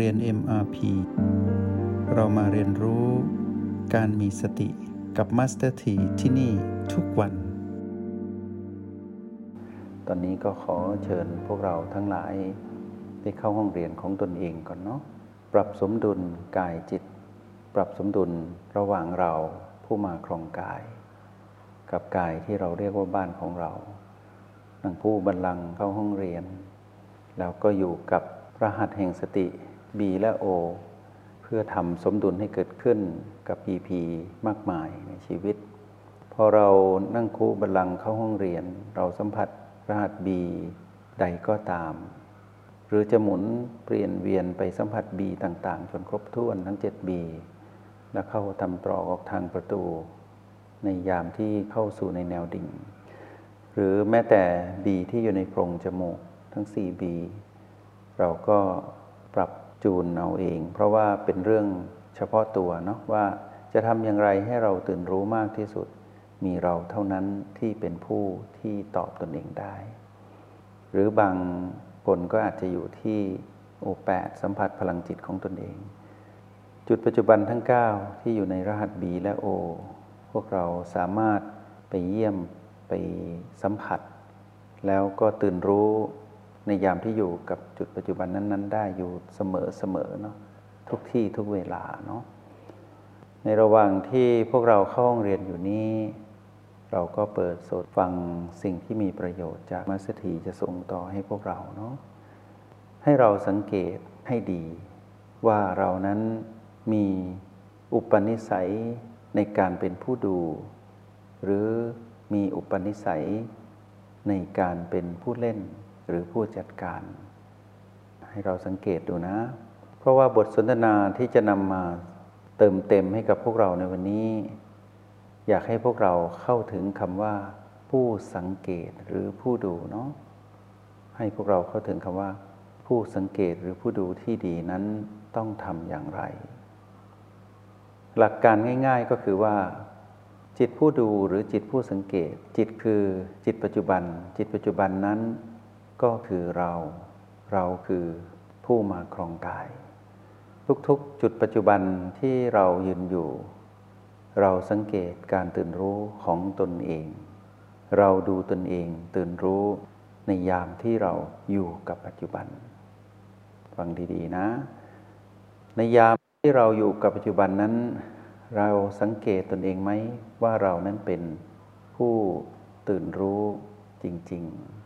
เรียน MRP เรามาเรียนรู้การมีสติกับ Master T ที่ที่นี่ทุกวัน ตอนนี้ก็ขอเชิญพวกเราทั้งหลายไปเข้าห้องเรียนของตนเองก่อนเนาะ ปรับสมดุลกายจิต ปรับสมดุลระหว่างเราผู้มาครองกาย กับกายที่เราเรียกว่าบ้านของเรานั่งผู้บันลังเข้าห้องเรียน แล้วก็อยู่กับรหัสแห่งสติ B และ O เพื่อทำสมดุลให้เกิดขึ้นกับ PP มากมายในชีวิต พอเรานั่งคู่บัลลังเข้าห้องเรียน เราสัมผัสรหัส B ใดก็ตาม หรือจะหมุนเปลี่ยนเวียนไปสัมผัส B ต่างๆ จนครบถ้วนทั้ง 7B แล้วเข้าทำตรอกออกทางประตู ในยามที่เข้าสู่ในแนวดิ่ง หรือแม้แต่ B ที่อยู่ในโพรงจมูกทั้ง 4B เราก็ปรับ จูนเอาเอง เพราะว่าเป็นเรื่องเฉพาะตัวเนาะว่าจะทำอย่างไรให้เราตื่นรู้มากที่สุด มีเราเท่านั้นที่เป็นผู้ที่ตอบตนเองได้ หรือบางคนก็อาจจะอยู่ที่โอแปดสัมผัสพลังจิตของตนเอง จุดปัจจุบันทั้ง 9 ที่อยู่ในรหัส B และ O พวกเราสามารถไปเยี่ยมไปสัมผัส แล้วก็ตื่นรู้ ในยามที่อยู่กับจุดปัจจุบันนั้น ๆ ได้อยู่เสมอๆเนาะทุกที่ทุกเวลาเนาะในระหว่างที่พวกเราเข้าห้องเรียนอยู่นี้ เราก็เปิดสดฟังสิ่งที่มีประโยชน์จากมัสถีจะส่งต่อให้พวกเราเนาะให้เราสังเกตให้ดี ว่าเรานั้นมีอุปนิสัยในการเป็นผู้ดู หรือมีอุปนิสัยในการเป็นผู้เล่น หรือผู้จัดการ ให้เราสังเกตดูนะ เพราะว่าบทสนทนาที่จะนำมาเติมเต็มให้กับพวกเราในวันนี้ อยากให้พวกเราเข้าถึงคำว่า ผู้สังเกตหรือผู้ดูเนาะให้พวกเราเข้าถึงคำว่า ผู้สังเกตหรือผู้ดูที่ดีนั้นต้องทำอย่างไร หลักการง่าย ๆก็คือว่า จิตผู้ดูหรือจิตผู้สังเกต จิตคือจิตปัจจุบัน จิตปัจจุบันนั้น ก็คือเรา เราคือผู้มาครองกาย ทุกๆ จุดปัจจุบันที่เรายืนอยู่ เราสังเกตการตื่นรู้ของตนเอง เราดูตนเองตื่นรู้ในยามที่เราอยู่กับปัจจุบัน ฟังดีๆนะ ในยามที่เราอยู่กับปัจจุบันนั้น เราสังเกตตนเองไหมว่าเรานั้นเป็นผู้ตื่นรู้จริง ๆ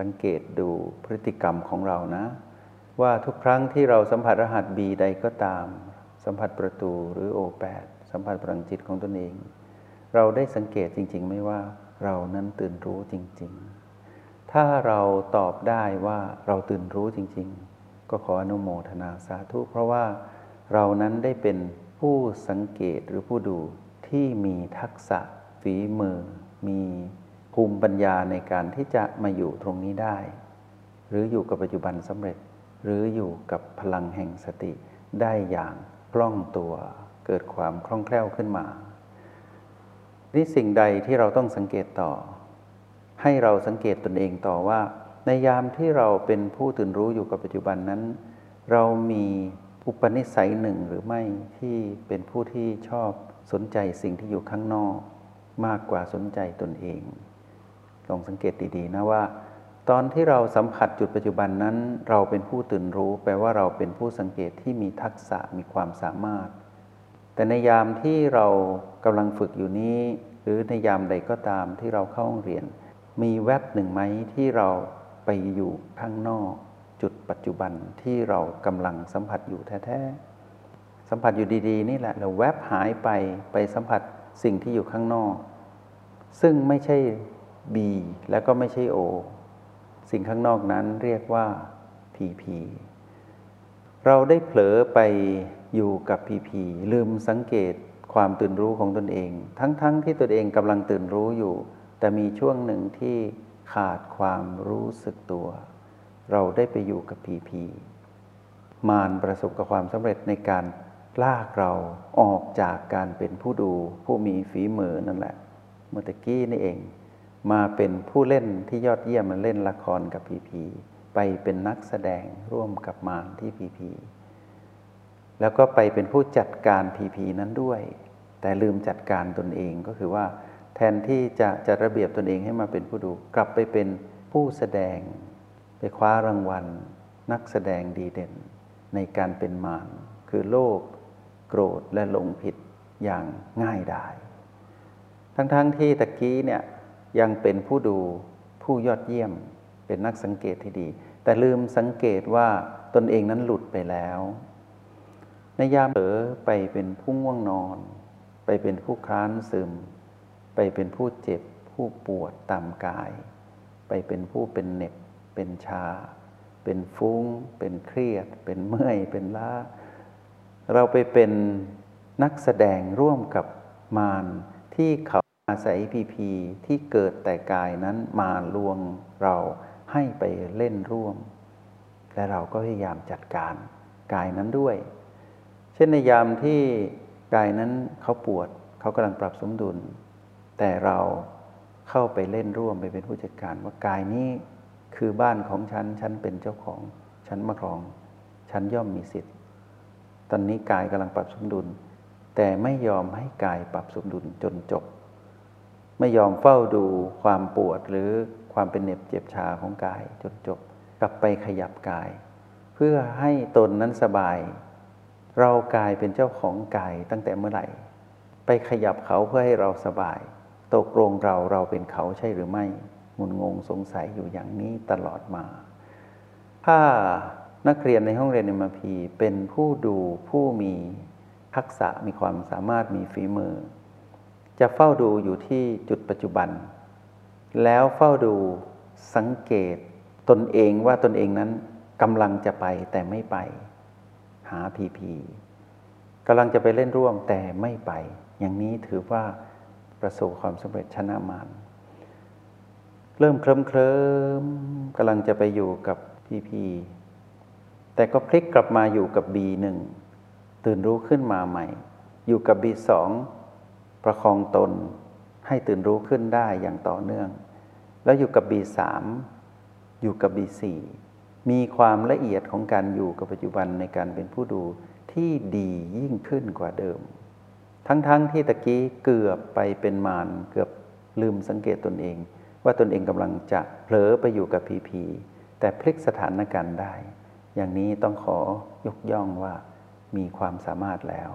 สังเกตดูพฤติกรรมของเรานะ ว่าทุกครั้งที่เราสัมผัสรหัสบีใดก็ตาม สัมผัสประตูหรือโอแปดสัมผัสพลังจิตของตนเอง เราได้สังเกตจริง ๆไม่ว่าเรานั้นตื่นรู้จริง ๆ ถ้าเราตอบได้ว่าเราตื่นรู้จริง ๆ ก็ขออนุโมทนาสาธุเพราะว่าเรานั้นได้เป็นผู้สังเกตหรือผู้ดูที่มีทักษะฝีมือมี ภูมิปัญญาในการที่จะมาอยู่ตรงนี้ได้ หรืออยู่กับปัจจุบันสำเร็จ หรืออยู่กับพลังแห่งสติได้อย่างคล่องตัวเกิดความคล่องแคล่วขึ้นมา นี่สิ่งใดที่เราต้องสังเกตต่อ ให้เราสังเกตตนเองต่อว่า ในยามที่เราเป็นผู้ตื่นรู้อยู่กับปัจจุบันนั้น เรามีอุปนิสัยหนึ่งหรือไม่ที่เป็นผู้ที่ชอบสนใจสิ่งที่อยู่ข้างนอก มากกว่าสนใจตนเอง ลองสังเกตดีๆนะว่า ตอนที่เราสัมผัสจุดปัจจุบันนั้น เราเป็นผู้ตื่นรู้ แปลว่าเราเป็นผู้สังเกตที่มีทักษะมีความสามารถ แต่ในยามที่เรากำลังฝึกอยู่นี้ หรือในยามใดก็ตามที่เราเข้าห้องเรียน มีแวบหนึ่งไหมที่เราไปอยู่ข้างนอก จุดปัจจุบันที่เรากำลังสัมผัสอยู่แท้ๆสัมผัสอยู่ดีๆ นี่แหละเราแวบหายไปไปสัมผัสสิ่งที่อยู่ข้างนอก ซึ่งไม่ใช่ B แล้วก็ไม่ใช่ O สิ่งข้างนอกนั้นเรียกว่า PP เราได้เผลอไปอยู่กับ PP ลืมสังเกตความตื่นรู้ของตนเอง ทั้งๆทที่ตนเองกำลังตื่นรู้อยู่ แต่มีช่วงหนึ่งที่ขาดความรู้สึกตัว เราได้ไปอยู่กับ PP มารประสบกับความสำเร็จในการลากเราออกจากการเป็นผู้ดู ผู้มีฝีมือนั่นแหละเมื่อกี้นี่เอง มาเป็นผู้เล่นที่ยอดเยี่ยมมาเล่นละครกับพีพีไปเป็นนักแสดงร่วมกับมารที่พีพีแล้วก็ไปเป็นผู้จัดการพีพีนั้นด้วย แต่ลืมจัดการตนเองก็คือว่า แทนที่จะจัดระเบียบตนเองให้มาเป็นผู้ดู กลับไปเป็นผู้แสดง ไปคว้ารางวัล นักแสดงดีเด่น ในการเป็นมารคือโลภโกรธและหลงผิดอย่างง่ายดาย ทั้งๆทที่ตะกี้เนี่ย ยังเป็นผู้ดูผู้ยอดเยี่ยม เป็นนักสังเกตที่ดี แต่ลืมสังเกตว่าตนเองนั้นหลุดไปแล้ว ในยามเผลอไปเป็นผู้ง่วงนอน ไปเป็นผู้คลานซึม ไปเป็นผู้เจ็บ ผู้ปวดตามกาย ไปเป็นผู้เป็นเหน็บ เป็นชา เป็นฟุ้ง เป็นเครียด เป็นเมื่อย เป็นล้า เราไปเป็นนักแสดงร่วมกับมารที่เขา อาศัยพีพีที่เกิดแต่กายนั้นมาลวงเราให้ไปเล่นร่วม และเราก็พยายามจัดการกายนั้นด้วย เช่นในยามที่กายนั้นเขาปวดเขากำลังปรับสมดุล แต่เราเข้าไปเล่นร่วมไปเป็นผู้จัดการว่ากายนี้คือบ้านของฉัน ฉันเป็นเจ้าของ ฉันมาครอง ฉันย่อมมีสิทธิ์ ตอนนี้กายกำลังปรับสมดุล แต่ไม่ยอมให้กายปรับสมดุลจนจบ ไม่ยอมเฝ้าดูความปวดหรือความเป็นเหน็บเจ็บชาของกายจนจบกลับไปขยับกาย เพื่อให้ตนนั้นสบาย เรากายเป็นเจ้าของกายตั้งแต่เมื่อไหร่ ไปขยับเขาเพื่อให้เราสบาย ตกลงเราเราเป็นเขาใช่หรือไม่งุนงงสงสัยอยู่อย่างนี้ตลอดมา ถ้านักเรียนในห้องเรียนเอ็มพีเป็นผู้ดูผู้มีทักษะมีความสามารถมีฝีมือ จะเฝ้าดูอยู่ที่จุดปัจจุบัน แล้วเฝ้าดูสังเกตตนเองว่าตนเองนั้นกำลังจะไปแต่ไม่ไป หาพีพีกำลังจะไปเล่นร่วมแต่ไม่ไป อย่างนี้ถือว่าประสบความสำเร็จชนะมารเริ่มเคลิ้มเคลิมกำลังจะไปอยู่กับพีพีแต่ก็พลิกกลับมาอยู่กับ B1 ตื่นรู้ขึ้นมาใหม่ อยู่กับ B2 ประคองตนให้ตื่นรู้ขึ้นได้อย่างต่อเนื่อง แล้วอยู่กับ B3 อยู่กับ B4 มีความละเอียดของการอยู่กับปัจจุบันในการเป็นผู้ดูที่ดียิ่งขึ้นกว่าเดิม ทั้งๆทที่ตะกี้เกือบไปเป็นมารเกือบลืมสังเกตตนเอง ว่าตนเองกำลังจะเผลอไปอยู่กับพีพีแต่พลิกสถานการณ์ได้ อย่างนี้ต้องขอยกย่องว่ามีความสามารถแล้ว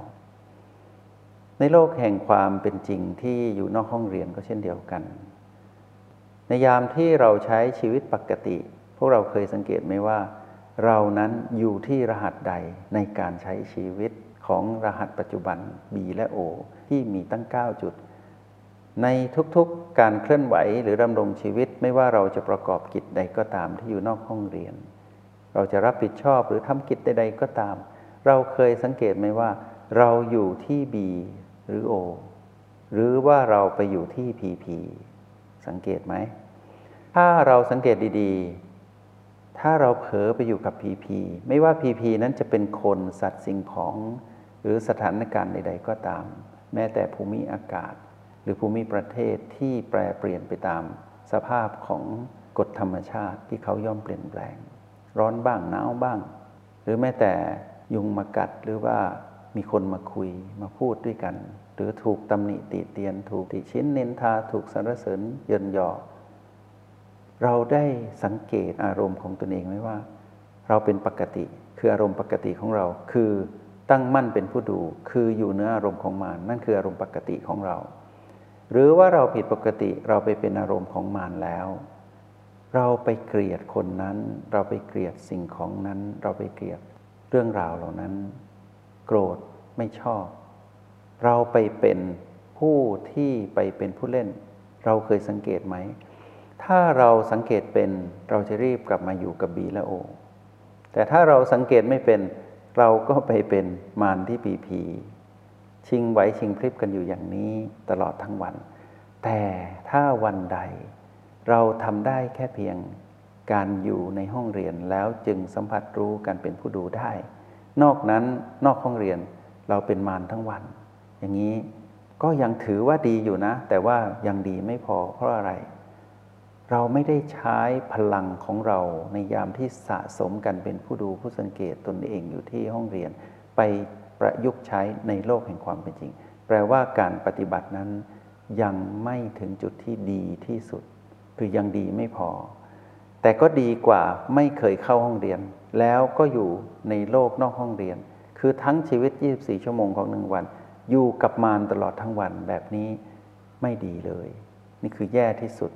ในโลกแห่งความเป็นจริงที่อยู่นอกห้องเรียนก็เช่นเดียวกัน ในยามที่เราใช้ชีวิตปกติ พวกเราเคยสังเกตไหมว่า เรานั้นอยู่ที่รหัสใดในการใช้ชีวิตของรหัสปัจจุบัน B และ O ที่มีตั้ง 9 จุด ในทุกๆการเคลื่อนไหวหรือดำรงชีวิตไม่ว่าเราจะประกอบกิจใดก็ตามที่อยู่นอกห้องเรียน เราจะรับผิดชอบหรือทำกิจใดๆก็ตาม เราเคยสังเกตไหมว่า เราอยู่ที่ B หรือ O หรือว่าเราไปอยู่ที่ PP สังเกตไหม ถ้าเราสังเกตดีๆ ถ้าเราเผลอไปอยู่กับ PP ไม่ว่า PP นั้นจะเป็นคนสัตว์สิ่งของ หรือสถานการณ์ใด ๆ ก็ตาม แม้แต่ภูมิอากาศ หรือภูมิประเทศที่แปรเปลี่ยนไปตามสภาพของกฎธรรมชาติที่เขาย่อมเปลี่ยนแปลง ร้อนบ้างหนาวบ้าง หรือแม้แต่ยุงมากัดหรือว่ามีคนมาคุยมาพูดด้วยกัน หรือถูกตำหนิติเตียน ถูกติชิ้นเน้นทาถูกสรรเสริญเยินยอ เราได้สังเกตอารมณ์ของตนเองไหมว่า เราเป็นปกติ คืออารมณ์ปกติของเรา คือตั้งมั่นเป็นผู้ดู คืออยู่เนื้ออารมณ์ของมารนั่นคืออารมณ์ปกติของเรา หรือว่าเราผิดปกติเราไปเป็นอารมณ์ของมารแล้ว เราไปเกลียดคนนั้น เราไปเกลียดสิ่งของนั้น เราไปเกลียดเรื่องราวเหล่านั้น โกรธไม่ชอบ เราไปเป็นผู้ที่ไปเป็นผู้เล่น เราเคยสังเกตไหม ถ้าเราสังเกตเป็นเราจะรีบกลับมาอยู่กับบีและโอ แต่ถ้าเราสังเกตไม่เป็น เราก็ไปเป็นมารที่ปีพีชิงไหวชิงพริบกันอยู่อย่างนี้ตลอดทั้งวัน แต่ถ้าวันใด เราทำได้แค่เพียงการอยู่ในห้องเรียนแล้วจึงสัมผัสรู้การเป็นผู้ดูได้ นอกนั้นนอกห้องเรียนเราเป็นมารทั้งวัน อย่างนี้ก็ยังถือว่าดีอยู่นะ แต่ว่ายังดีไม่พอเพราะอะไร เราไม่ได้ใช้พลังของเราในยามที่สะสมกันเป็นผู้ดูผู้สังเกตตนเองอยู่ที่ห้องเรียน ไปประยุกต์ใช้ในโลกแห่งความเป็นจริง แปลว่าการปฏิบัตินั้นยังไม่ถึงจุดที่ดีที่สุด คือยังดีไม่พอ แต่ก็ดีกว่าไม่เคยเข้าห้องเรียน แล้วก็อยู่ในโลกนอกห้องเรียน คือทั้งชีวิต 24 ชั่วโมงของหนึ่งวัน อยู่กับมารตลอดทั้งวันแบบนี้ไม่ดีเลย นี่คือแย่ที่สุด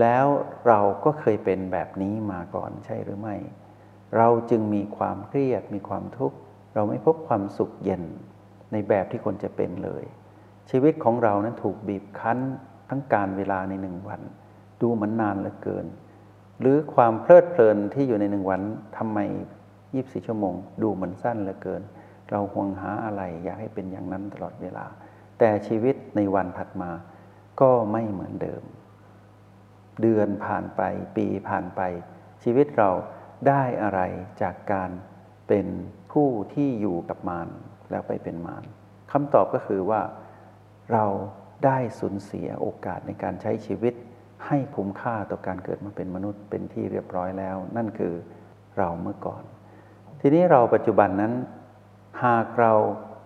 แล้วเราก็เคยเป็นแบบนี้มาก่อนใช่หรือไม่ เราจึงมีความเครียดมีความทุกข์เราไม่พบความสุขเย็นในแบบที่คนจะเป็นเลย ชีวิตของเรานั้นถูกบีบคั้นทั้งการเวลาในหนึ่งวัน ดูมันนานเหลือเกิน หรือความเพลิดเพลินที่อยู่ในหนึ่งวันทำไม 24 ชั่วโมง ดูมันสั้นเหลือเกิน เราห่วงหาอะไรอยากให้เป็นอย่างนั้นตลอดเวลา แต่ชีวิตในวันถัดมาก็ไม่เหมือนเดิม เดือนผ่านไปปีผ่านไป ชีวิตเราได้อะไรจากการเป็นผู้ที่อยู่กับมารแล้วไปเป็นมารคำตอบก็คือว่าเราได้สูญเสียโอกาสในการใช้ชีวิต ให้คุ้มค่าต่อการเกิดมาเป็นมนุษย์เป็นที่เรียบร้อยแล้ว นั่นคือเราเมื่อก่อน ทีนี้เราปัจจุบันนั้น หากเรา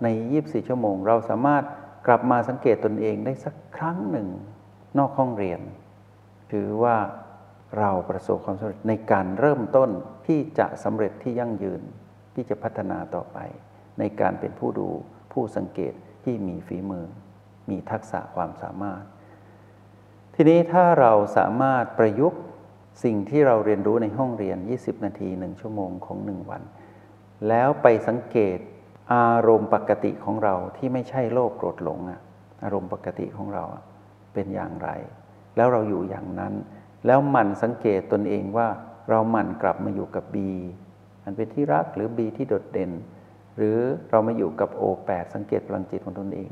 ใน 24 ชั่วโมง เราสามารถกลับมาสังเกตตนเองได้สักครั้งหนึ่งนอกห้องเรียน ถือว่าเราประสบความสำเร็จในการเริ่มต้นที่จะสำเร็จที่ยั่งยืน ที่จะพัฒนาต่อไป ในการเป็นผู้ดูผู้สังเกตที่มีฝีมือ มีทักษะความสามารถ ทีนี้ถ้าเราสามารถประยุกต์สิ่งที่เราเรียนรู้ในห้องเรียน 20 นาที 1 ชั่วโมงของ 1 วัน แล้วไปสังเกต อารมณ์ปกติของเราที่ไม่ใช่โลภโกรธหลงอะอารมณ์ปกติของเราเป็นอย่างไร แล้วเราอยู่อย่างนั้น แล้วหมั่นสังเกตตนเองว่าเราหมั่นกลับมาอยู่กับบีอันเป็นที่รักหรือบีที่โดดเด่น หรือเรามาอยู่กับโอแปดสังเกตพลังจิตของตนเอง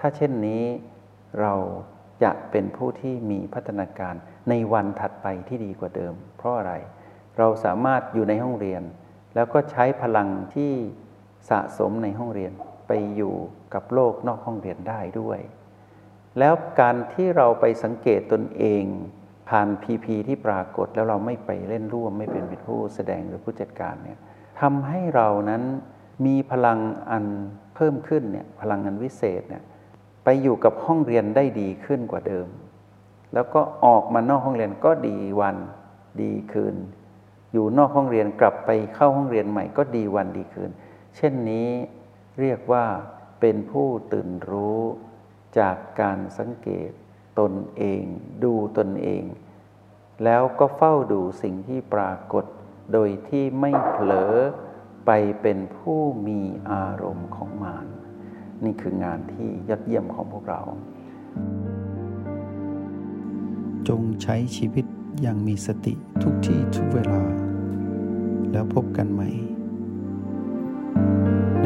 ถ้าเช่นนี้เราจะเป็นผู้ที่มีพัฒนาการในวันถัดไปที่ดีกว่าเดิม เพราะอะไร เราสามารถอยู่ในห้องเรียน แล้วก็ใช้พลังที่ สะสมในห้องเรียนไปอยู่กับโลกนอกห้องเรียนได้ด้วย แล้วการที่เราไปสังเกตตนเองผ่านพีพีที่ปรากฏแล้วเราไม่ไปเล่นร่วมไม่เป็นเป็นผู้แสดงหรือผู้จัดการเนี่ยทำให้เรานั้นมีพลังอันเพิ่มขึ้นเนี่ยพลังอันวิเศษเนี่ยไปอยู่กับห้องเรียนได้ดีขึ้นกว่าเดิม แล้วก็ออกมานอกห้องเรียนก็ดีวันดีคืน อยู่นอกห้องเรียนกลับไปเข้าห้องเรียนใหม่ก็ดีวันดีคืน เช่นนี้เรียกว่าเป็นผู้ตื่นรู้จากการสังเกตตนเอง ดูตนเอง แล้วก็เฝ้าดูสิ่งที่ปรากฏ โดยที่ไม่เผลอไปเป็นผู้มีอารมณ์ของมารนี่คืองานที่ยอดเยี่ยมของพวกเรา จงใช้ชีวิตอย่างมีสติทุกที่ทุกเวลา แล้วพบกันใหม่